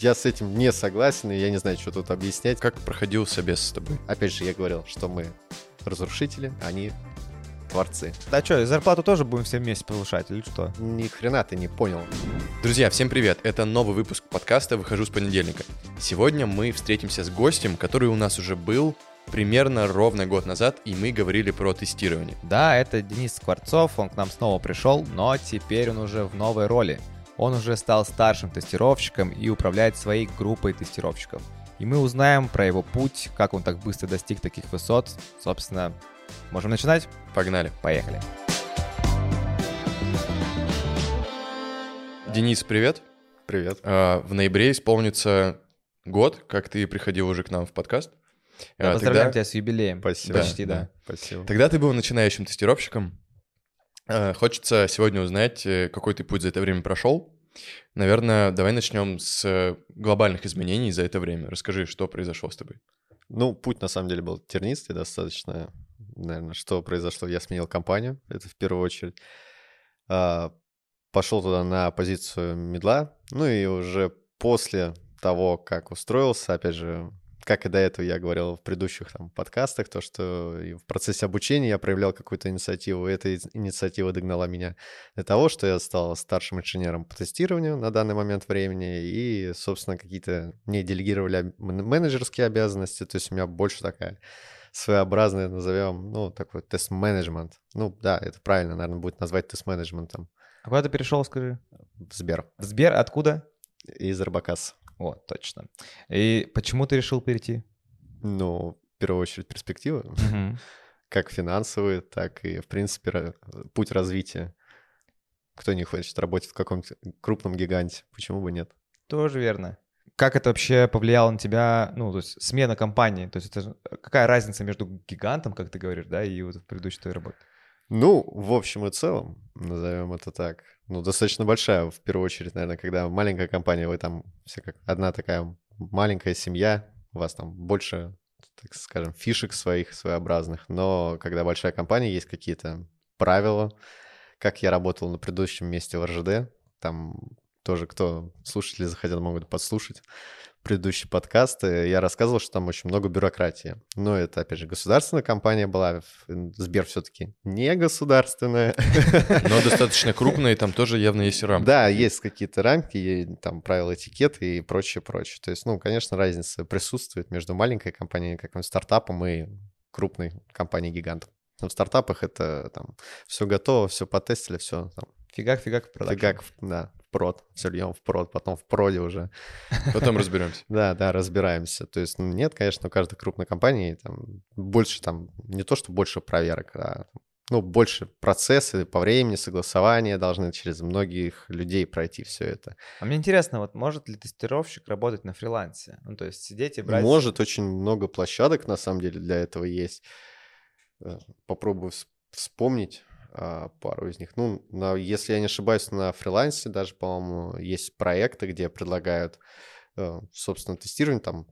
Я с этим не согласен, и я не знаю, что тут объяснять. Как проходил собес с тобой? Опять же, я говорил, что мы разрушители, они творцы. Да что, зарплату тоже будем все вместе повышать, или что? Ни хрена ты не понял. Друзья, всем привет! Это новый выпуск подкаста «Выхожу с понедельника». Сегодня мы встретимся с гостем, который у нас уже был примерно ровно год назад, и мы говорили про тестирование. Да, это Денис Скворцов, он к нам снова пришел, но теперь он уже в новой роли. Он уже стал старшим тестировщиком и управляет своей группой тестировщиков. И мы узнаем про его путь, как он так быстро достиг таких высот. Собственно, можем начинать? Погнали. Поехали. Денис, привет. Привет. А, В ноябре исполнится год, как ты приходил уже к нам в подкаст. Да, А, поздравляем тогда- тебя с юбилеем. Спасибо. Почти, да. Спасибо. Тогда ты был начинающим тестировщиком. Э, Хочется сегодня узнать, э, какой ты путь за это время прошел. Наверное, давай начнем с э, глобальных изменений за это время. Расскажи, что произошло с тобой. Ну, путь на самом деле был тернистый достаточно. Наверное, что произошло? Я сменил компанию, это в первую очередь. А, Пошел туда на позицию медла. Ну и уже после того, как устроился, опять же, как и до этого я говорил в предыдущих там подкастах, то, что в процессе обучения я проявлял какую-то инициативу, и эта инициатива догнала меня до того, что я стал старшим инженером по тестированию на данный момент времени, и, собственно, какие-то мне делегировали менеджерские обязанности, то есть у меня больше такая своеобразная, назовем, ну, такой тест-менеджмент. Ну, да, это правильно, наверное, будет назвать тест-менеджментом. А куда ты перешел, скажи? В Сбер В Сбер? Откуда? из Арбакас. О, точно. И почему ты решил перейти? Ну, в первую очередь, перспективы, как финансовые, так и, в принципе, путь развития. Кто не хочет работать в каком-то крупном гиганте, почему бы нет? Тоже верно. Как это вообще повлияло на тебя, ну, то есть смена компании? То есть это же- какая разница между гигантом, как ты говоришь, да, и вот предыдущей твоей работой? Ну, в общем и целом, назовем это так, ну, достаточно большая, в первую очередь, наверное, когда маленькая компания, вы там все как одна такая маленькая семья, у вас там больше, так скажем, фишек своих своеобразных, но когда большая компания, есть какие-то правила, как я работал на предыдущем месте в РЖД, там тоже кто слушатели захотят, могут подслушать предыдущие подкасты, я рассказывал, что там очень много бюрократии. Но это, опять же, государственная компания была, Сбер все-таки не государственная. Но достаточно крупно, и там тоже явно есть рамки. Да, есть какие-то рамки, там правила этикета и прочее, прочее. То есть, ну, конечно, разница присутствует между маленькой компанией, каким стартапом, и крупной компанией-гигантом. Но в стартапах это там все готово, все потестили, все там Фигак-фигак в production. фигак, да, прод, все льем в прод, потом в проде уже. Потом разберемся. Да, да, разбираемся. То есть, ну, нет, конечно, у каждой крупной компании там больше там, не то, что больше проверок, а ну, больше процессы по времени, согласования должны через многих людей пройти все это. А мне интересно, вот может ли тестировщик работать на фрилансе? Ну, то есть сидеть и брать... Может, очень много площадок на самом деле для этого есть. Э, Попробую вс- вспомнить пару из них. Ну, на- если я не ошибаюсь, на фрилансе даже, по-моему, есть проекты, где предлагают, э, собственно, тестирование, там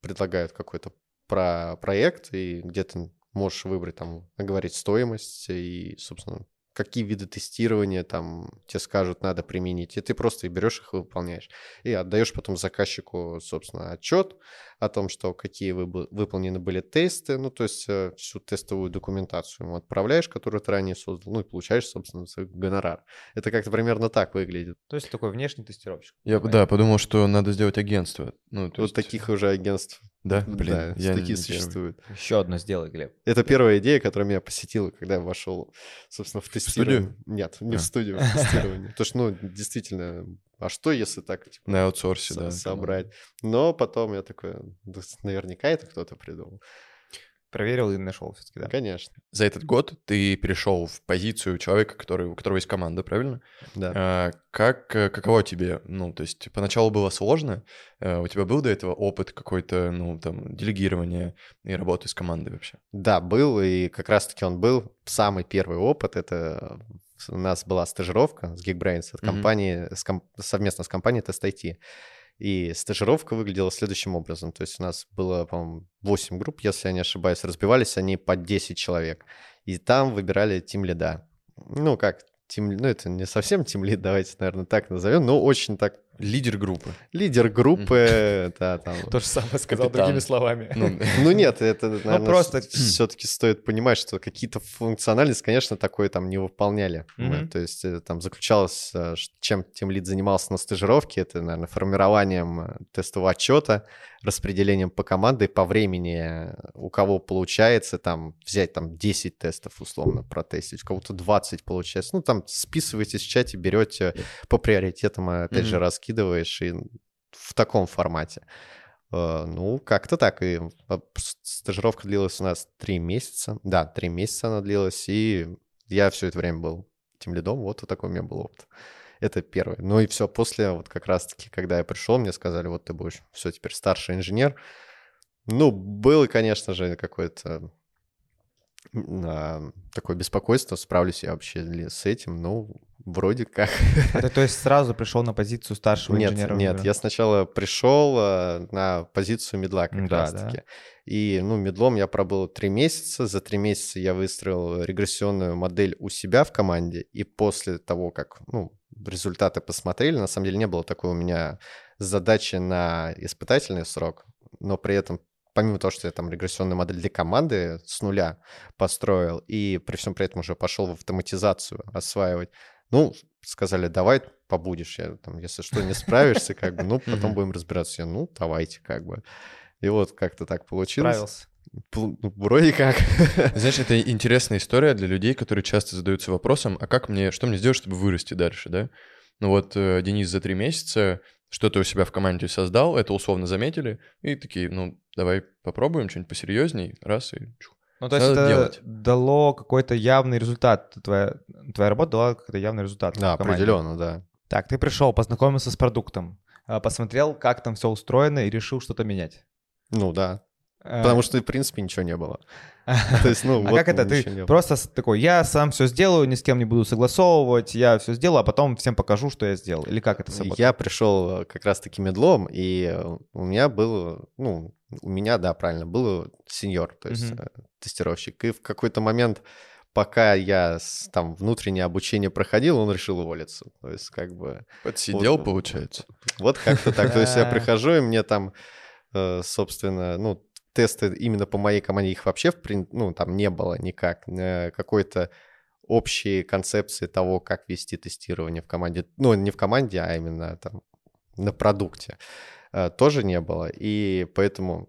предлагают какой-то про проект, и где ты можешь выбрать, там, оговорить стоимость и, собственно, какие виды тестирования там тебе скажут надо применить, и ты просто берешь их и выполняешь. И отдаешь потом заказчику, собственно, отчет о том, что какие выполнены были тесты, ну, то есть э, всю тестовую документацию ему отправляешь, которую ты ранее создал, ну, и получаешь, собственно, свой гонорар. Это как-то примерно так выглядит. То есть такой внешний тестировщик. Я, да, подумал, что надо сделать агентство. Ну, то вот есть- таких уже агентств, Да, блин, да, я такие не существуют. Еще одно сделай, Глеб. Это первая идея, которая меня посетила, когда я вошел, собственно, в тестирование. Студию? Нет, не А. в студию, в тестирование. Потому что, ну, действительно, а что, если так, типа, На аутсорсе, со- да. собрать? Но потом я такой, «Да наверняка это кто-то придумал. Проверил и нашел все-таки, да? Конечно, За этот год ты перешел в позицию человека, который, у которого есть команда, правильно? да. А, как, э, каково тебе? Ну, то есть поначалу было сложно, э, у тебя был до этого опыт какой-то, ну, там, делегирования и работы с командой вообще? Да, был, и как раз-таки он был. Самый первый опыт, это у нас была стажировка с Geekbrains от компании, с ком- совместно с компанией Test IT. И стажировка выглядела следующим образом. То есть у нас было, по-моему, 8 групп, если я не ошибаюсь. Разбивались они по 10 человек. И там выбирали тим лида. Ну, как, тим, ну, это не совсем тим лид, давайте, наверное, так назовем, но очень так Лидер группы. Лидер группы, да, там. То же самое сказал Капитан. другими словами. Ну, Ну нет, это, наверное, просто- все-таки стоит понимать, что какие-то функциональности, конечно, такое там не выполняли. То есть это там заключалось, э, чем тем лид занимался на стажировке, это, наверное, формированием э, тестового отчета, распределением по команде, по времени, э, у кого получается там взять там 10 тестов условно протестить, у кого-то 20 получается. Ну там списываетесь в чате, берете по приоритетам, э, опять же, Мгм. Раскидываешь и в таком формате. Э, Ну, как-то так. И стажировка длилась у нас три месяца. Да, три месяца она длилась, и я все это время был тем лидом. Вот, вот такой у меня был опыт. Это первый. Ну и все, после вот как раз-таки, когда я пришел, мне сказали, вот ты будешь все теперь старший инженер. Ну, было, конечно же, какое-то такое беспокойство, справлюсь я вообще ли с этим. Ну, вроде как. Ты, то есть сразу пришел на позицию старшего Нет, инженера? нет, я сначала пришел э, на позицию медла как Да, раз таки. И, ну, медлом я пробыл три месяца. За три месяца я выстроил регрессионную модель у себя в команде. И после того, как, ну, результаты посмотрели, на самом деле не было такой у меня задачи на испытательный срок, но при этом помимо того, что я там регрессионную модель для команды с нуля построил, и при всем при этом уже пошел в автоматизацию осваивать, ну, сказали, давай побудешь, я там, если что, не справишься, как бы, ну, потом будем разбираться. Я, ну, давайте, как бы. И вот как-то так получилось. Справился. Ну, Вроде как. Знаешь, это интересная история для людей, которые часто задаются вопросом, а как мне, что мне сделать, чтобы вырасти дальше, да? Ну вот э, Денис за три месяца что-то у себя в команде создал, это условно заметили, и такие, ну, давай попробуем что-нибудь посерьезней, раз и чух. Ну, то есть Надо это делать. дало какой-то явный результат. Твоя, твоя работа дала какой-то явный результат. Да, определенно, да. Так, ты пришел, познакомился с продуктом, а, посмотрел, как там все устроено и решил что-то менять. Ну да. Э, Потому что, в принципе, ничего не было. То есть, ну, А вот как это? Ты просто такой, я сам все сделаю, ни с кем не буду согласовывать, я все сделаю, а потом всем покажу, что я сделал. Или как это сработало? Я пришел э, как раз-таки медлом, и э, у меня был, ну, у меня, да, правильно, был сеньор, то есть э, тестировщик. И в какой-то момент, пока я там внутреннее обучение проходил, он решил уволиться. То есть как бы Подсидел, Вот. получается. вот как-то так. То есть я прихожу, и мне там, собственно, ну, тесты именно по моей команде, их вообще, в прин- ну, там не было никак. Э, Какой-то общей концепции того, как вести тестирование в команде. Ну, не в команде, а именно там на продукте. э, Тоже не было. И поэтому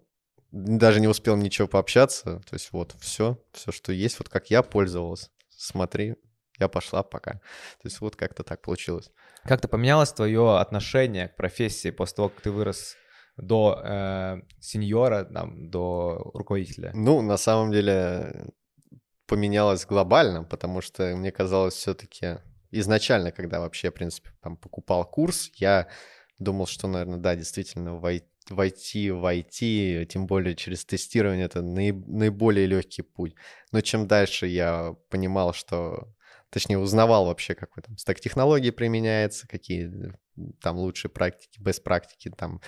даже не успел ничего пообщаться. То есть вот все, все, что есть, вот как я пользовался. Смотри, я пошла пока. То есть вот как-то так получилось. Как-то поменялось твое отношение к профессии после того, как ты вырос до э, сеньора, там, до руководителя? Ну, на самом деле поменялось глобально, потому что мне казалось все-таки изначально, когда вообще, в принципе, там покупал курс, я думал, что, наверное, да, действительно, вой- войти в тем более через тестирование, это наи- наиболее легкий путь. Но чем дальше я понимал, что точнее, узнавал вообще, какой там стек технологий применяется, какие там лучшие практики, без практики, там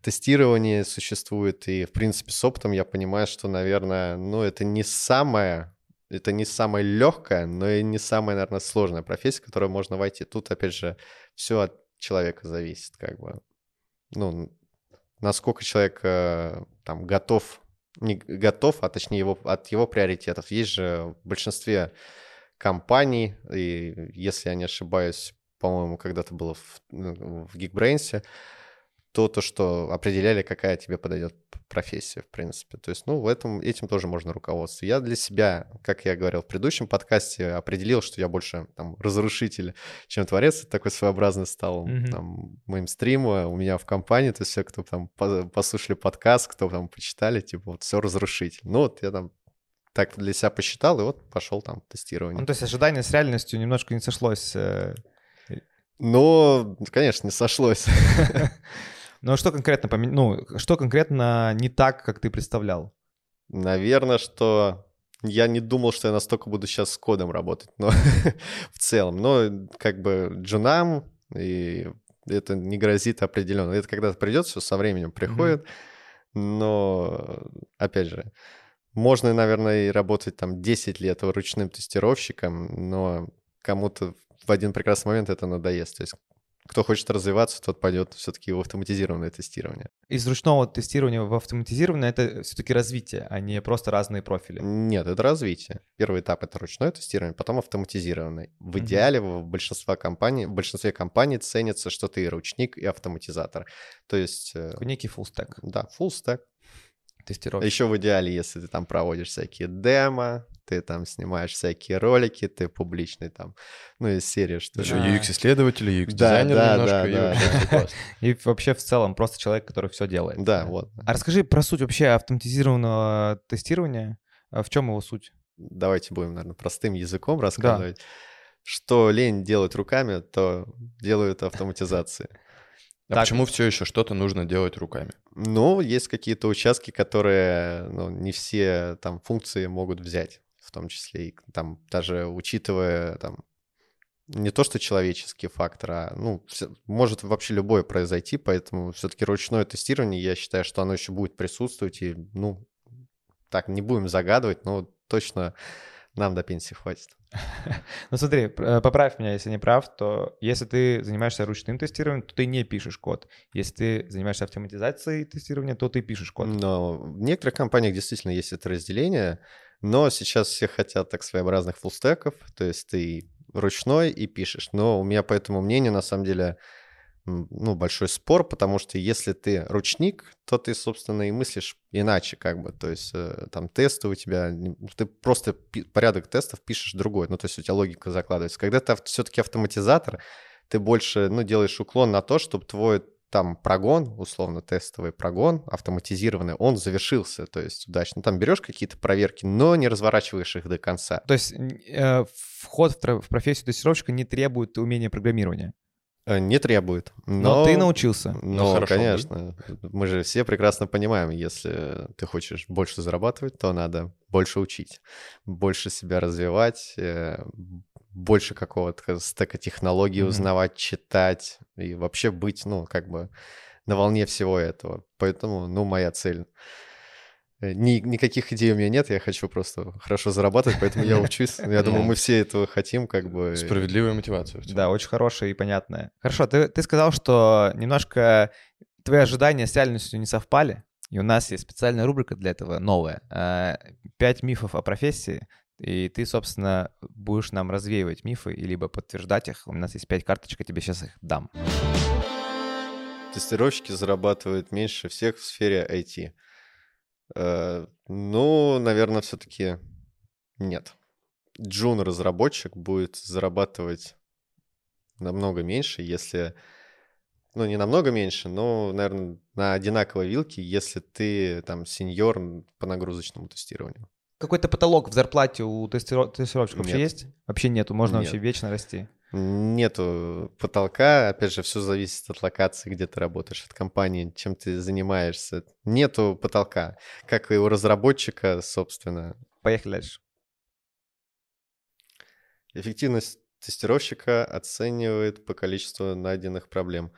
тестирование существует, и, в принципе, с опытом я понимаю, что, наверное, ну, это не самое, это не самая легкая, но и не самая, наверное, сложная профессия, в которую можно войти. Тут, опять же, все от человека зависит, как бы. Ну, насколько человек э, там готов, не готов, а точнее его, от его приоритетов. Есть же в большинстве компаний, и если я не ошибаюсь, по-моему, когда-то было в, ну, в Geekbrains, то, то, что определяли, какая тебе подойдет профессия, в принципе. То есть, ну, в этом, этим тоже можно руководствоваться. Я для себя, как я говорил в предыдущем подкасте, определил, что я больше там разрушитель, чем творец. Такой своеобразный стал Мгм. там, моим стримом у меня в компании. То есть все, кто там по- послушали подкаст, кто там почитали, типа вот все разрушитель. Ну, вот я там так для себя посчитал, и вот пошел там тестирование. Ну, то есть ожидание с реальностью немножко не сошлось. Но, конечно, не сошлось. Но что конкретно помен- ну, что конкретно не так, как ты представлял? Наверное, что я не думал, что я настолько буду сейчас с кодом работать, но в целом. Но как бы джунам, и это не грозит определенно. Это когда-то придет, все со временем приходит. Но, опять же, можно, наверное, и работать там 10 лет ручным тестировщиком, но кому-то в один прекрасный момент это надоест. То есть кто хочет развиваться, тот пойдет все-таки в автоматизированное тестирование. Из ручного тестирования в автоматизированное это все-таки развитие, а не просто разные профили. Нет, это развитие. Первый этап это ручное тестирование, потом автоматизированный. В Мгм. идеале в большинстве компаний, в большинстве компаний ценится, что ты и ручник, и автоматизатор. То есть, э, некий full stack да, full stack. Тестировщик. Еще в идеале, если ты там проводишь всякие демо, ты там снимаешь всякие ролики, ты публичный там, ну, из серии, что... Еще Да. UX-исследователи, Да, UX-дизайнер да, немножко. да, и да, да. И вообще в целом просто человек, который все делает. Да, вот. А расскажи про суть вообще автоматизированного тестирования. А В чем его суть? Давайте будем, наверное, простым языком рассказывать. Что лень делать руками, то делают автоматизации. А Так. почему все еще что-то нужно делать руками? Ну, есть какие-то участки, которые ну, не все там функции могут взять, в том числе и там даже учитывая там не то что человеческий фактор, а ну может вообще любое произойти, поэтому все-таки ручное тестирование, я считаю, что оно еще будет присутствовать и ну так не будем загадывать, но точно нам до пенсии хватит. Ну смотри, э, поправь меня, если не прав, то если ты занимаешься ручным тестированием, то ты не пишешь код. Если ты занимаешься автоматизацией тестирования, то ты пишешь код. Но в некоторых компаниях действительно есть это разделение, но сейчас все хотят так своеобразных фуллстеков, то есть ты ручной и пишешь. Но у меня по этому мнению, на самом деле, ну, большой спор, потому что если ты ручник, то ты, собственно, и мыслишь иначе, как бы, то есть э, там тесты у тебя, ты просто порядок тестов пишешь другой, ну, то есть у тебя логика закладывается. Когда ты все-таки автоматизатор, ты больше, ну, делаешь уклон на то, чтобы твой там прогон, условно тестовый прогон автоматизированный, он завершился, то есть удачно. Там берешь какие-то проверки, но не разворачиваешь их до конца. То есть э, вход в, в профессию тестировщика не требует умения программирования. Э, Не требует. Но, Но, ты научился. Ну, хорошо бы. конечно. Мы же все прекрасно понимаем, если ты хочешь больше зарабатывать, то надо больше учить, больше себя развивать, э, больше какого-то стека технологий Мгм. узнавать, читать и вообще быть, ну, как бы на волне всего этого. Поэтому, ну, моя цель. Э, Ни, никаких идей у меня нет, я хочу просто хорошо зарабатывать, поэтому я учусь. Я думаю, мы все этого хотим, как бы. Справедливая мотивация. Да, очень хорошая и понятная. Хорошо, ты, ты сказал, что немножко твои ожидания с реальностью не совпали, и у нас есть специальная рубрика для этого, новая. э, Пять мифов о профессии, и ты, собственно, будешь нам развеивать мифы, и либо подтверждать их. У нас есть пять карточек, я тебе сейчас их дам. Тестировщики зарабатывают меньше всех в сфере IT. Э, Ну, наверное, все-таки нет. Джун-разработчик будет зарабатывать намного меньше, если... Ну, не намного меньше, но, наверное, на одинаковой вилке, если ты там сеньор по нагрузочному тестированию. Какой-то потолок в зарплате у тестиро- тестировщиков вообще есть? Вообще нету, можно Нет. вообще вечно расти. Нету потолка, опять же, все зависит от локации, где ты работаешь, от компании, чем ты занимаешься. Нету потолка, как и у разработчика, собственно. Поехали дальше. Эффективность тестировщика оценивает по количеству найденных проблем.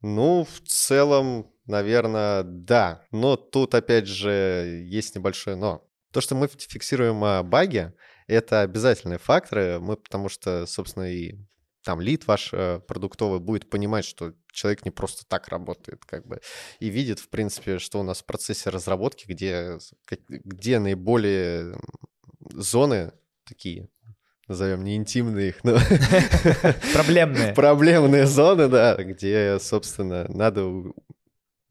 Ну, в целом, наверное, да. Но тут, опять же, есть небольшое но. То, что мы фиксируем а, баги, это обязательные факторы. Мы, потому что, собственно, и там лид ваш э, продуктовый будет понимать, что человек не просто так работает, как бы, и видит, в принципе, что у нас в процессе разработки, где, где наиболее зоны такие, назовем не интимные их, но Проблемные. проблемные зоны, да, где, собственно, надо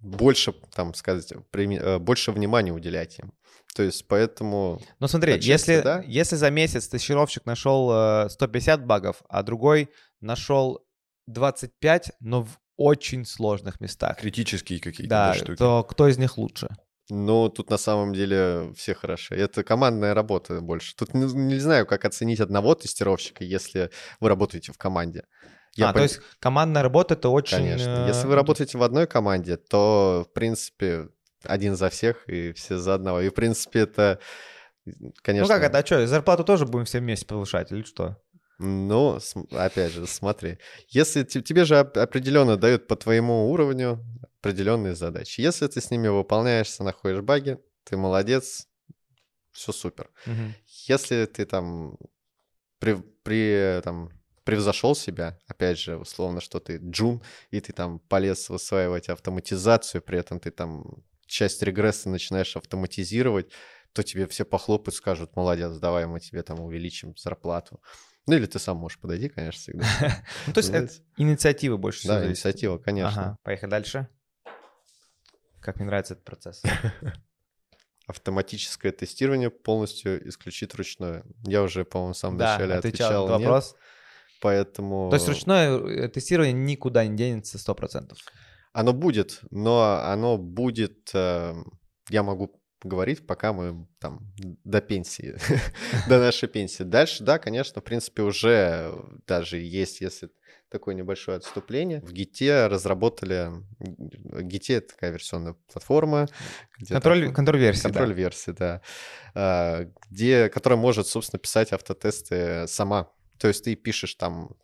больше, там, сказать, э, больше внимания уделять им. То есть поэтому Ну смотри, Отчасти, если, да. если за месяц тестировщик нашел э, 150 багов, а другой нашел 25, но в очень сложных местах, Критические какие-то да, да, штуки. то кто из них лучше? Ну, тут на самом деле все хороши. Это командная работа больше. Тут не, не знаю, как оценить одного тестировщика, если вы работаете в команде. А, пон- то есть командная работа это очень... Конечно. Если э, вы работаете в одной команде, то, в принципе, один за всех и все за одного. И, в принципе, это, Ну конечно... как это, а что, зарплату тоже будем все вместе повышать или что? Ну, опять же, смотри. Если те- тебе же оп- определенно дают по твоему уровню определенные задачи. Если ты с ними выполняешься, находишь баги, ты молодец, все супер. Мгм. Если ты там при, при там, превзошел себя, опять же, условно, что ты джун, и ты там полез усваивать автоматизацию, при этом ты там часть регресса начинаешь автоматизировать, то тебе все похлопают, скажут, молодец, давай мы тебе там увеличим зарплату. Ну или ты сам можешь подойти, конечно, всегда. Ну, то есть это инициатива больше всего Да, инициатива, конечно. Поехали дальше. Как мне нравится этот процесс. Автоматическое тестирование полностью исключит ручное. Я уже, по-моему, в самом Да, начале отвечал нет, вопрос. Поэтому... То есть ручное э, тестирование никуда не денется 100%. Оно будет, но оно будет... э, Я могу говорить, пока мы там до пенсии, до нашей пенсии. Дальше, да, конечно, в принципе, уже даже есть, если такое небольшое отступление. В Гите разработали... Гите — это такая версионная платформа. где там- Контроль, контроль версии, Контроль да. версии, да. А, Где, которая может, собственно, писать автотесты сама. То есть ты пишешь там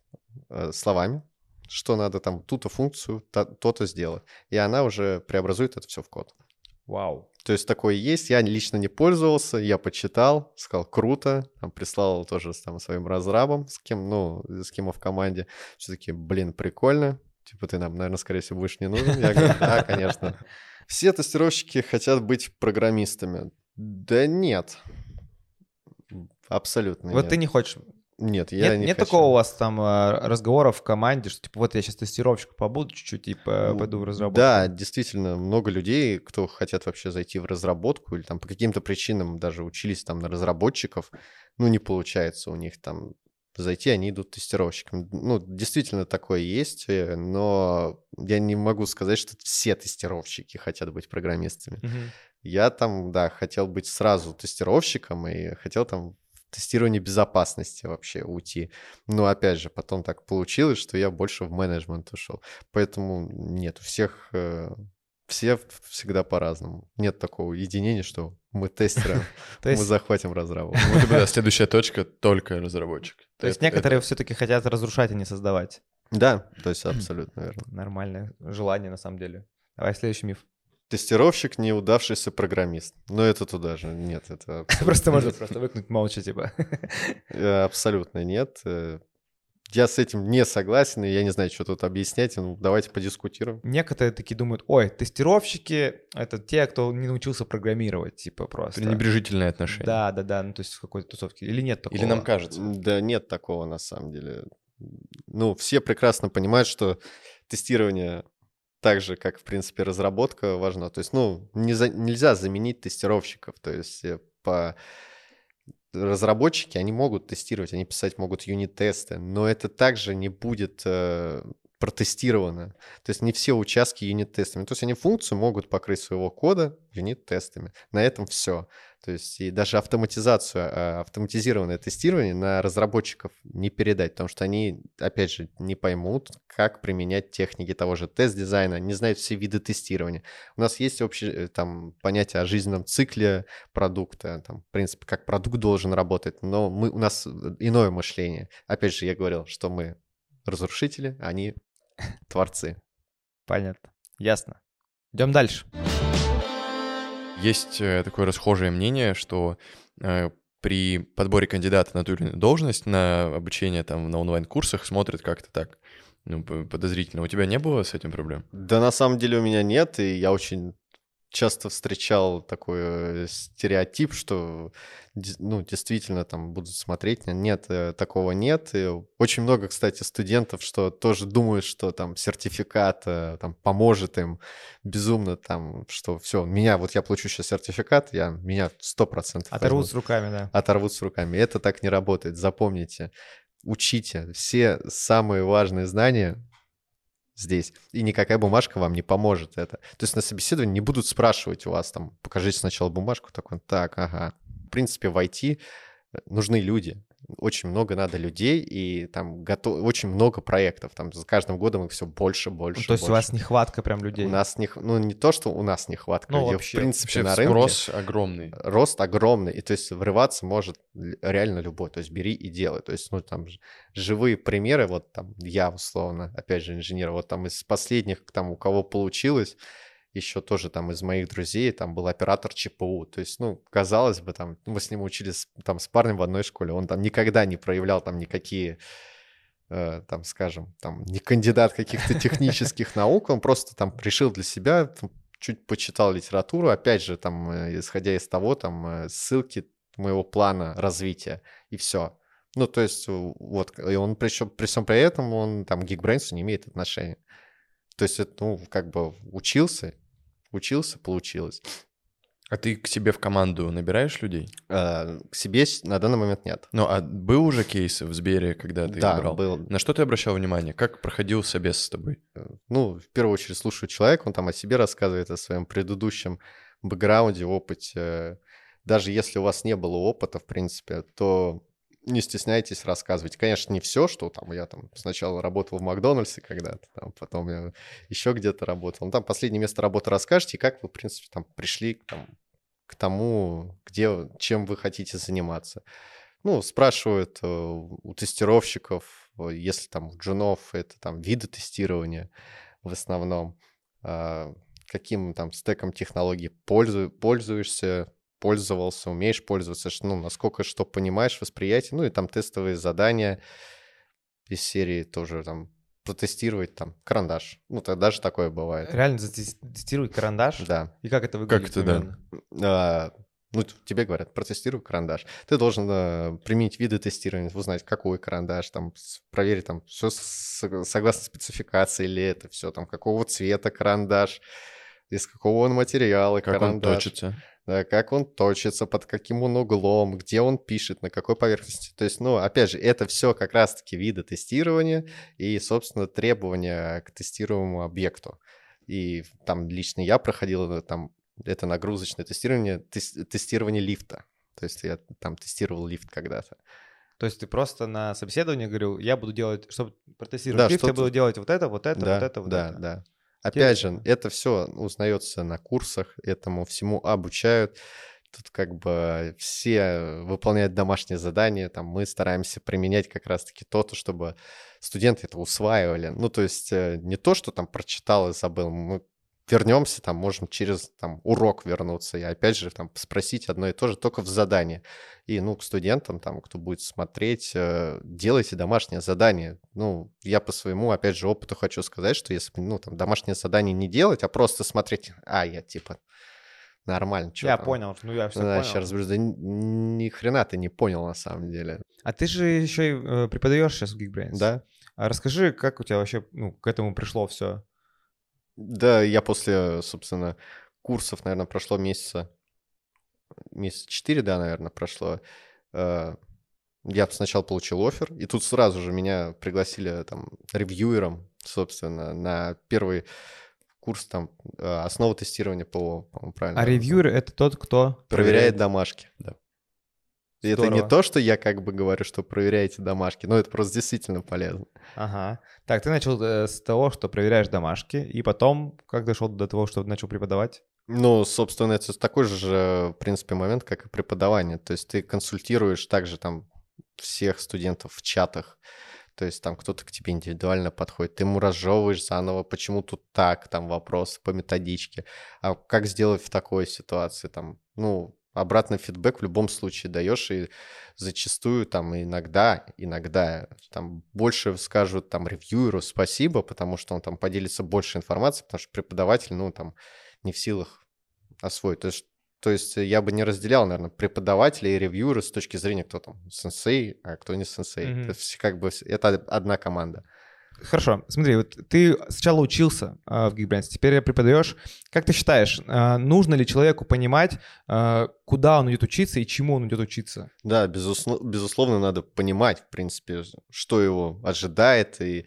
э, словами, что надо там ту-то функцию, то-то сделать. И она уже преобразует это все в код. Вау. То есть такое есть. Я лично не пользовался, я почитал, сказал, круто. Там прислал тоже там, своим разрабом, с кем, ну, с кем в команде. Все-таки, блин, прикольно. Типа ты нам, наверное, скорее всего, будешь не нужен. Я говорю, да, конечно. Все тестировщики хотят быть программистами. Да нет. Абсолютно Вот нет. ты не хочешь. Нет, я Нет, не нет хочу. такого у вас там э, разговоров в команде, что типа вот я сейчас тестировщик побуду чуть-чуть, типа Ну, пойду в разработку. Да, действительно, много людей, кто хотят вообще зайти в разработку или там по каким-то причинам даже учились там на разработчиков, ну, не получается у них там зайти, они идут тестировщиками. Ну, действительно такое есть, э, но я не могу сказать, что все тестировщики хотят быть программистами. Мгм. Я там, да, хотел быть сразу тестировщиком и хотел там тестирование безопасности вообще уйти. Но опять же, потом так получилось, что я больше в менеджмент ушел. Поэтому нет, у всех э, все всегда по-разному. Нет такого единения, что мы тестеры, мы захватим разработку. Вот да, следующая точка только разработчик. то есть некоторые все-таки хотят разрушать, а не создавать. Да, то есть абсолютно верно. Нормальное желание на самом деле. Давай следующий миф. Тестировщик неудавшийся программист. Но это туда же. Нет, это Просто можно просто выкнуть молча, типа. Э, Абсолютно нет. Э, Я с этим не согласен, и я не знаю, что тут объяснять. Ну, давайте подискутируем. Некоторые такие думают, ой, тестировщики — это те, кто не научился программировать, типа просто. Пренебрежительное отношение. Да, да, да, ну то есть в какой-то тусовке. Или нет такого? Или нам кажется. Да нет такого на самом деле. Ну, все прекрасно понимают, что тестирование так же, как, в принципе, разработка важно. То есть, ну, не за- нельзя заменить тестировщиков. То есть э, по разработчики, они могут тестировать, они писать могут юнит-тесты, но это также не будет э, протестировано. То есть не все участки юнит-тестами. То есть они функцию могут покрыть своего кода юнит-тестами. На этом все. То есть и даже автоматизацию, а, автоматизированное тестирование на разработчиков не передать, потому что они, опять же, не поймут, как применять техники того же тест-дизайна, не знают все виды тестирования. У нас есть общее э, там понятие о жизненном цикле продукта, там, в принципе, как продукт должен работать, но мы, у нас иное мышление. Опять же, я говорил, что мы разрушители, а они творцы. Понятно. Ясно. Идем дальше. Есть э, такое расхожее мнение, что э, при подборе кандидата на ту или иную должность, на обучение там на онлайн-курсах смотрят как-то так, ну, подозрительно. У тебя не было с этим проблем? Да, на самом деле у меня нет, и я очень часто встречал такой э, стереотип, что ну, действительно там будут смотреть. Нет, э, такого нет. И очень много, кстати, студентов, что тоже думают, что там сертификат э, там поможет им безумно там, что все, меня, вот я получу сейчас сертификат, я, меня 100% Оторвут возьмут с руками, да. оторвут с руками. Это так не работает. Запомните, учите все самые важные знания здесь. И никакая бумажка вам не поможет это. То есть на собеседовании не будут спрашивать у вас там, покажите сначала бумажку, такой, так, ага. В принципе, в IT нужны люди. Очень много надо людей, и там готов... очень много проектов. Там с каждым годом их все больше, больше, Ну, то есть у больше. вас нехватка прям людей. У нас не... Ну, не то, что у нас нехватка Ну, людей, вообще- в принципе, Вообще на рынке спрос огромный. рост огромный, и то есть врываться может реально любой, то есть бери и делай, то есть, ну, там живые примеры, вот там я, условно, опять же, инженер, вот там из последних, там, у кого получилось, еще тоже там из моих друзей, там был оператор ЧПУ, то есть, ну, казалось бы, там, мы с ним учились там с парнем в одной школе, он там никогда не проявлял там никакие э, там, скажем, там, не кандидат каких-то технических наук, он просто там решил для себя, чуть почитал литературу, опять же, там, э, исходя из того, там, э, ссылки моего плана развития, и все. Ну, то есть, вот, и он причем, при всем при этом, он там к Geekbrains не имеет отношения. То есть, это, ну, как бы учился, учился, получилось. А ты к себе в команду набираешь людей? А, к себе на данный момент нет. Ну, а был уже кейс в Сбере, когда ты да, брал? был. На что ты обращал внимание? Как проходил собес с тобой? Э, ну, в первую очередь слушаю человека, он там о себе рассказывает, о своем предыдущем бэкграунде, опыте. Даже если у вас не было опыта, в принципе, то не стесняйтесь рассказывать. Конечно, не все, что там я там сначала работал в Макдональдсе когда-то, там, потом я еще где-то работал. Ну, там последнее место работы расскажете, как вы, в принципе, там пришли там, к тому, где, чем вы хотите заниматься. Ну, спрашивают э, у тестировщиков, э, если там у джунов это там виды тестирования в основном, э, каким там стеком технологий пользу, пользуешься, пользовался, умеешь пользоваться, ну, насколько что понимаешь, восприятие, ну, и там тестовые задания из серии тоже там протестировать там карандаш. Ну, тогда же такое бывает. Реально затестировать карандаш? Да. И как это выглядит? Как это, да? А, ну, тебе говорят, протестируй карандаш. Ты должен а, применить виды тестирования, узнать, какой карандаш, там, проверить, там, все согласно спецификации или это все, там, какого цвета карандаш, из какого он материала как карандаш. он точится как он точится, под каким он углом, где он пишет, на какой поверхности. То есть, ну, опять же, это все как раз-таки виды тестирования и, собственно, требования к тестируемому объекту. И там лично я проходил э, там это нагрузочное тестирование, тестирование лифта. То есть я там тестировал лифт когда-то. То есть ты просто на собеседовании говорил, я буду делать, чтобы протестировать да, лифт, я буду делать вот это, вот это, да, вот это, вот да, это. Да, да. Опять же, это все узнается на курсах, этому всему обучают. Тут как бы все выполняют домашние задания, там мы стараемся применять как раз-таки то-то, чтобы студенты это усваивали. Ну, то есть э, не то, что там прочитал и забыл, мы вернемся, там можем через там, урок вернуться и опять же там спросить одно и то же только в задании. И, ну, к студентам, там, кто будет смотреть, э, делайте домашнее задание. Ну, я по своему, опять же, опыту хочу сказать, что если, ну, там, домашнее задание не делать, а просто смотреть, а, я, типа, нормально. Что я там? понял, ну я все да, понял. Сейчас разберусь, да ни, ни хрена ты не понял на самом деле. А ты же еще и э, преподаешь сейчас в Geekbrains. Да. А расскажи, как у тебя вообще ну, к этому пришло все? Да, я после, собственно, курсов, наверное, прошло месяца, месяца четыре, да, наверное, прошло. Э, я сначала получил офер, и тут сразу же меня пригласили там ревьюером, собственно, на первый курс там э, основы тестирования ПО, по-моему, правильно. А ревьюер — это тот, кто... Проверяет, проверяет домашки, да. И это не то, что я как бы говорю, что проверяете домашки, но это просто действительно полезно. Ага. Так, ты начал э, с того, что проверяешь домашки, и потом как дошел до того, что начал преподавать? Ну, собственно, это такой же, в принципе, момент, как и преподавание. То есть ты консультируешь также там всех студентов в чатах, то есть там кто-то к тебе индивидуально подходит, ты ему разжевываешь заново, почему тут так, там вопрос по методичке, а как сделать в такой ситуации, там, ну, обратный фидбэк в любом случае даешь, и зачастую там иногда, иногда там больше скажут там ревьюеру спасибо, потому что он там поделится больше информацией, потому что преподаватель, ну, там не в силах освоить. То есть, то есть я бы не разделял, наверное, преподавателя и ревьюера с точки зрения, кто там сенсей, а кто не сенсей. Mm-hmm. Это как бы это одна команда. Хорошо, смотри, вот ты сначала учился э, в Geekbrains, теперь преподаешь. Как ты считаешь, э, нужно ли человеку понимать, э, куда он идет учиться и чему он идет учиться? Да, безусловно, безусловно, надо понимать, в принципе, что его ожидает и,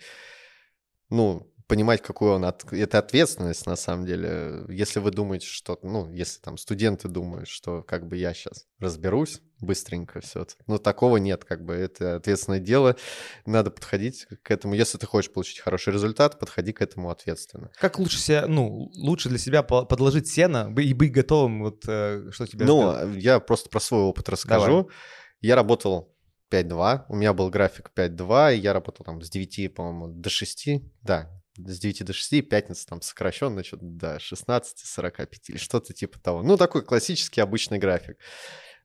ну, понимать, какую он... От... Это ответственность, на самом деле. Если вы думаете, что... Ну, если там студенты думают, что как бы я сейчас разберусь быстренько все. Ну, такого нет, как бы это ответственное дело. Надо подходить к этому. Если ты хочешь получить хороший результат, подходи к этому ответственно. Как лучше себя, ну, лучше для себя подложить сено и быть готовым, вот э, что тебе... Ну, ждет? я просто про свой опыт расскажу. Давай. Я работал 5-2, у меня был график 5-2, и я работал там с 9, по-моему, до 6, да, с 9 до 6, пятница там сокращенно что-то до 16-45 или что-то типа того. Ну, такой классический обычный график.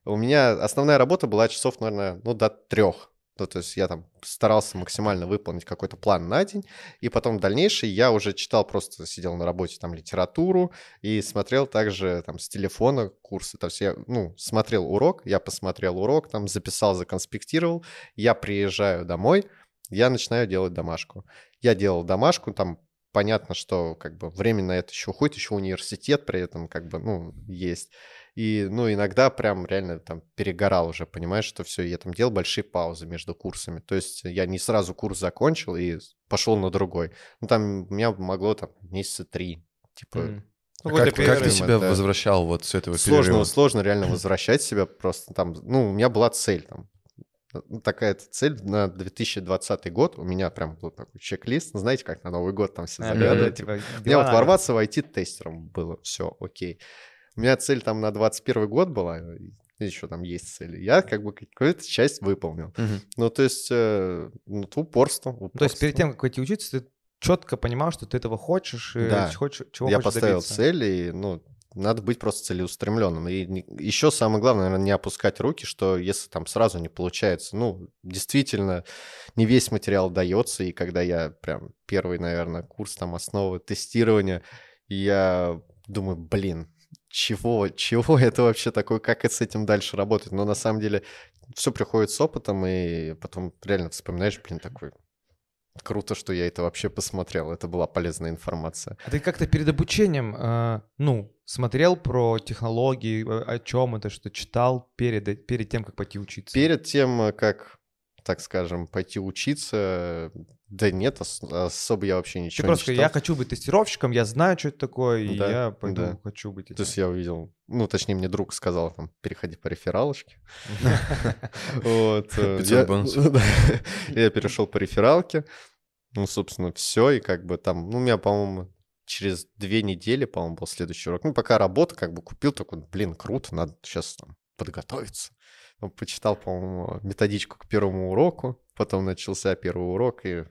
У меня основная работа была часов, наверное, ну, до трех. Ну, то есть я там старался максимально выполнить какой-то план на день, и потом в дальнейшем я уже читал, просто сидел на работе там литературу и смотрел также там с телефона курсы. То есть я, ну, смотрел урок, я посмотрел урок, там записал, законспектировал, я приезжаю домой, я начинаю делать домашку. Я делал домашку, там понятно, что как бы время на это еще уходит, еще университет при этом как бы, ну, есть. И, ну, иногда прям реально там перегорал уже, понимаешь, что все, я там делал большие паузы между курсами. То есть я не сразу курс закончил и пошел на другой. Ну, там у меня могло там месяца три, типа... Mm. Ну, а как, как ты себя да. возвращал вот с этого сложно, перерыва? Сложно реально возвращать себя просто там. Ну, у меня была цель там. Ну, такая цель на 2020 год. У меня прям был такой чек-лист. Ну, знаете, как на Новый год там все загадывают. Типа, у меня вот ворваться в IT-тестером было. Все, окей. У меня цель там на 21 год была, еще там есть цели. Я как бы какую-то часть выполнил. Угу. Ну, то есть, э, ну, упорство, упорство. То есть перед тем, как идти учиться, ты четко понимал, что ты этого хочешь, да. хочешь чего Я хочешь поставил добиться. цель, и, ну, надо быть просто целеустремленным. И еще самое главное, наверное, не опускать руки, что если там сразу не получается, ну, действительно, не весь материал дается, и когда я прям первый, наверное, курс там основы тестирования, я думаю, блин, чего, чего это вообще такое, как с этим дальше работать. Но на самом деле все приходит с опытом, и потом реально вспоминаешь, блин, такой, Круто, что я это вообще посмотрел. Это была полезная информация. А ты как-то перед обучением, э, ну, смотрел про технологии, о чем это, что читал перед, перед тем, как пойти учиться? Перед тем, как, так скажем, пойти учиться, да нет, особо я вообще ничего Ты просто не читал. я хочу быть тестировщиком, я знаю, что это такое, и да, я пойду да. хочу быть этим. То есть я увидел, ну, точнее, мне друг сказал, там, переходи по рефералочке. Вот. Э, я перешел по рефералке, ну, собственно, все, и как бы там, ну, у меня, по-моему, через две недели, по-моему, был следующий урок. Ну, пока работа, как бы купил, такой, блин, круто, надо сейчас там подготовиться. Почитал, по-моему, методичку к первому уроку, потом начался первый урок, и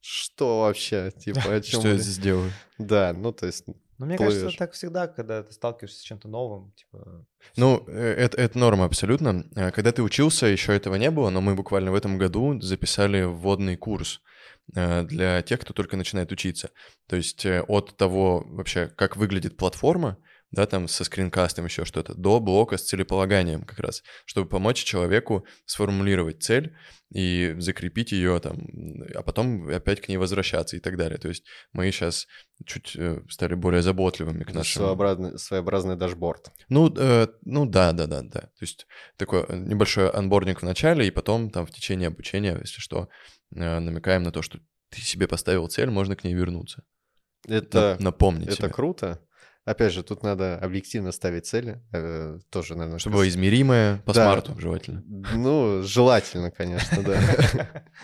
что вообще, типа, о чем Что я здесь делаю? Да, ну, то есть... Ну, мне плывешь. кажется, так всегда, когда ты сталкиваешься с чем-то новым, типа... Ну, э, это, это норма абсолютно. Э, когда ты учился, еще этого не было, но мы буквально в этом году записали вводный курс э, для тех, кто только начинает учиться. То есть от того вообще, как выглядит платформа, да, там со скринкастом еще что-то, до блока с целеполаганием как раз, чтобы помочь человеку сформулировать цель и закрепить ее там, а потом опять к ней возвращаться и так далее. То есть мы сейчас чуть э, стали более заботливыми к нашему... Своеобразный, своеобразный dashboard. Ну, э, ну да, да, да, да. То есть такой небольшой onboarding в начале, и потом там в течение обучения, если что, э, намекаем на то, что ты себе поставил цель, можно к ней вернуться. Это, напомнить это себе. круто. Опять же, тут надо объективно ставить цели. Э, тоже, наверное... Чтобы было измеримое по да. SMART у, желательно. Ну, желательно, конечно, да.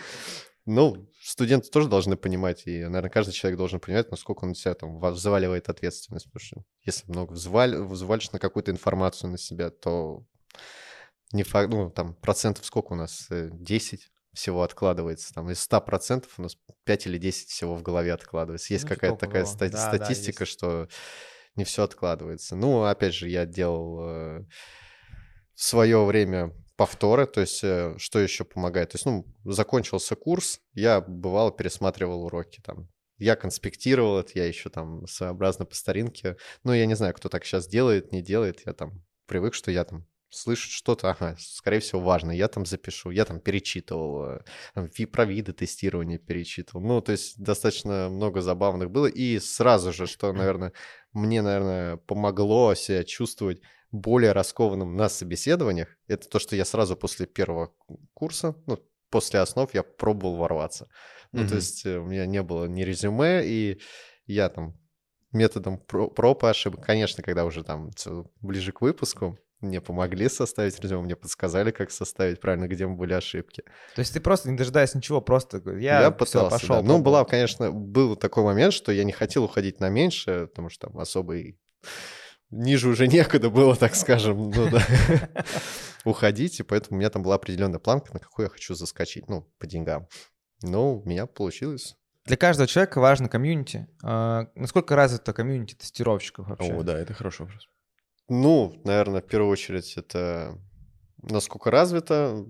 Ну, студенты тоже должны понимать, и, наверное, каждый человек должен понимать, насколько он себя там взваливает ответственность. Потому что если много взваль, взвалишь на какую-то информацию на себя, то не факт, ну, там, процентов сколько у нас? 10 э, всего откладывается. Там из 100 процентов у нас 5 или 10 всего в голове откладывается. Есть ну, какая-то такая ста- да, статистика, да, что не все откладывается. Ну, опять же, я делал э, в свое время повторы, то есть э, что еще помогает? То есть, ну, закончился курс, я бывало пересматривал уроки там. Я конспектировал это, я еще там своеобразно по старинке. Ну, я не знаю, кто так сейчас делает, не делает. Я там привык, что я там слышу что-то, ага, скорее всего, важно, я там запишу, я там перечитывал, э, там, про виды тестирования перечитывал. Ну, то есть достаточно много забавных было. И сразу же, что, наверное, мне, наверное, помогло себя чувствовать более раскованным на собеседованиях, это то, что я сразу после первого курса, ну, после основ я пробовал ворваться. Ну, mm-hmm. то есть э, у меня не было ни резюме, и я там методом проб и ошибок, конечно, когда уже там ближе к выпуску, мне помогли составить резюме, мне подсказали, как составить правильно, где были ошибки. То есть ты просто, не дожидаясь ничего, просто я, я пытался, все, пошел. Да. Ну, была, конечно, был такой момент, что я не хотел уходить на меньше, потому что там особо и ниже уже некуда было, так скажем, ну да, уходить, и поэтому у меня там была определенная планка, на какую я хочу заскочить, ну, по деньгам. Но у меня получилось. Для каждого человека важно комьюнити. А, насколько развито комьюнити тестировщиков вообще? О, да, это хороший вопрос. Ну, наверное, в первую очередь это насколько развито.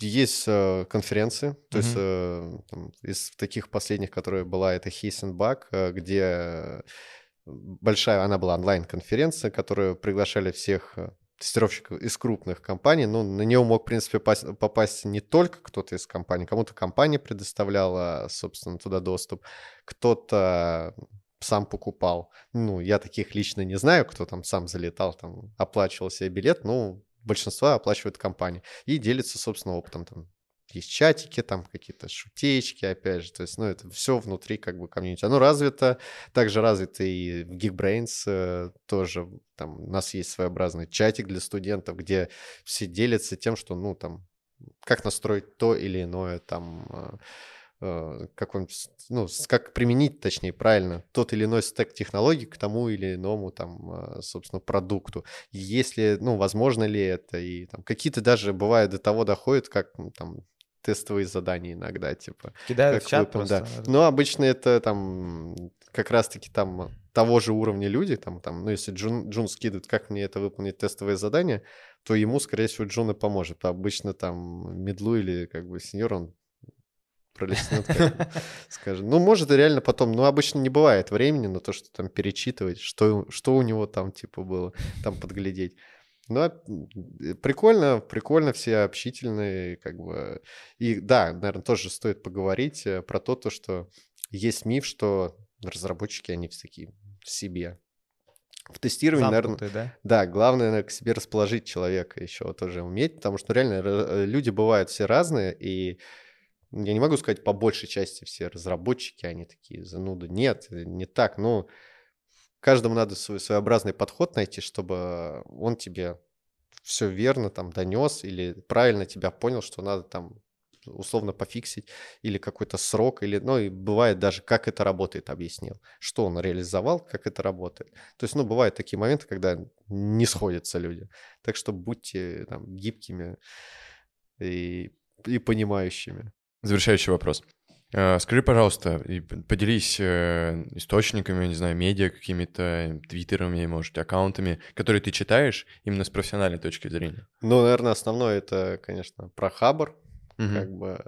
есть э, конференции, то есть Мгм. э, там, из таких последних, которые была, это Хейсенбак, э, где э, большая, она была онлайн-конференция, которую приглашали всех тестировщиков из крупных компаний. Ну, на нее мог, в принципе, пас- попасть не только кто-то из компаний, кому-то компания предоставляла, собственно, туда доступ, кто-то сам покупал. Ну, я таких лично не знаю, кто там сам залетал, там, оплачивал себе билет, ну, большинство оплачивает компания. И делится, собственно, опытом. Там есть чатики, там какие-то шутечки, опять же. То есть, ну, это все внутри как бы комьюнити. Оно развито, также развито и в Geekbrains э, тоже. Там у нас есть своеобразный чатик для студентов, где все делятся тем, что, ну, там, как настроить то или иное, там, э, как он, с- ну, как применить, точнее, правильно, тот или иной стек технологий к тому или иному, там, э, собственно, продукту. Если, ну, возможно ли это, и там какие-то даже бывает до того доходят, как там тестовые задания иногда, типа, Кидают как в чат да. просто. Но обычно это там как раз-таки там того же уровня люди, там, там, ну, если Джун, Джун скидывает, как мне это выполнить тестовое задание, то ему, скорее всего, Джун и поможет. А обычно там медлу или как бы сеньор, он пролистнет, как скажем. Ну, может, и реально потом, ну, обычно не бывает времени на то, что там перечитывать, что, что у него там, типа, было, там подглядеть. Ну, а, прикольно, прикольно, все общительные, как бы. И да, наверное, тоже стоит поговорить э, про то, то, что есть миф, что разработчики, они все такие в себе. В тестировании, наверное, Замкнутые, да? да, главное наверное, к себе расположить человека еще тоже уметь, потому что реально ра- э, люди бывают все разные, и я не могу сказать по большей части все разработчики, они такие зануды. Нет, э, не так. Ну, каждому надо свой своеобразный подход найти, чтобы он тебе все верно там донес или правильно тебя понял, что надо там условно пофиксить или какой-то срок, или, ну, и бывает даже, как это работает, объяснил, что он реализовал, как это работает. То есть, ну, бывают такие моменты, когда не сходятся люди. Так что будьте там гибкими и, и понимающими. Завершающий вопрос. А, Скажи, пожалуйста, и поделись э, источниками, не знаю, медиа какими-то, твиттерами, может, аккаунтами, которые ты читаешь именно с профессиональной точки зрения. Ну, наверное, основное это, конечно, про Хабр, Мгм. как бы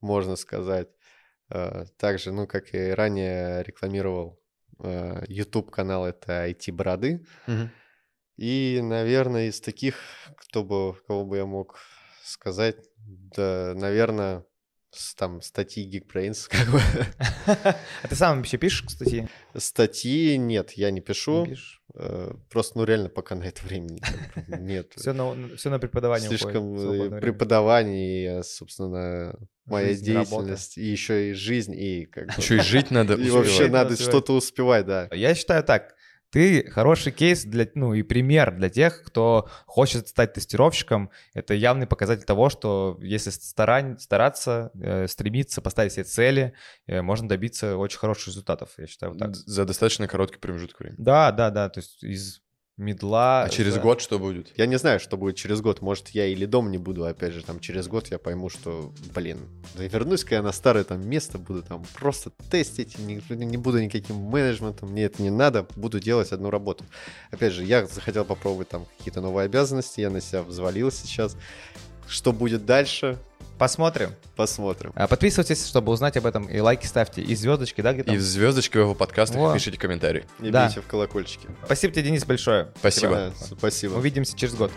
можно сказать. Э, Также, ну, как и ранее рекламировал э, YouTube-канал, это IT-бороды. Мгм. И, наверное, из таких, кто бы, кого бы я мог сказать, да, наверное, там статьи Geekbrains, как бы. А ты сам вообще пишешь, кстати? Статьи нет, я не пишу. Пишешь? Э, Просто, ну, реально пока на это времени нет. Все на, все на преподавание Слишком уходит, э, преподавание, и, собственно, моя Жизнь, работа. деятельность, и еще и жизнь, и как бы... Еще и жить надо. И успевать. вообще надо что-то успевать, да. Я считаю так. Ты хороший кейс для, ну и пример для тех, кто хочет стать тестировщиком. Это явный показатель того, что если старань, стараться, э, стремиться, поставить себе цели, э, можно добиться очень хороших результатов. Я считаю вот так. За достаточно короткий промежуток времени. Да, да, да. То есть из медла. А через за- год что будет? Я не знаю, что будет через год. Может, я или дом не буду, опять же, там через год я пойму, что, блин, вернусь-ка я на старое там место, буду там просто тестить, не, не буду никаким менеджментом, мне это не надо, буду делать одну работу. Опять же, я захотел попробовать там какие-то новые обязанности, я на себя взвалил сейчас. Что будет дальше, Посмотрим. посмотрим. А, Подписывайтесь, чтобы узнать об этом. И лайки ставьте. И звездочки, да, где-то? И в звездочках его подкастах Во. пишите комментарии. Не Да. бейте в колокольчики. Спасибо тебе, Денис, большое. Спасибо. Да, спасибо. Увидимся через год.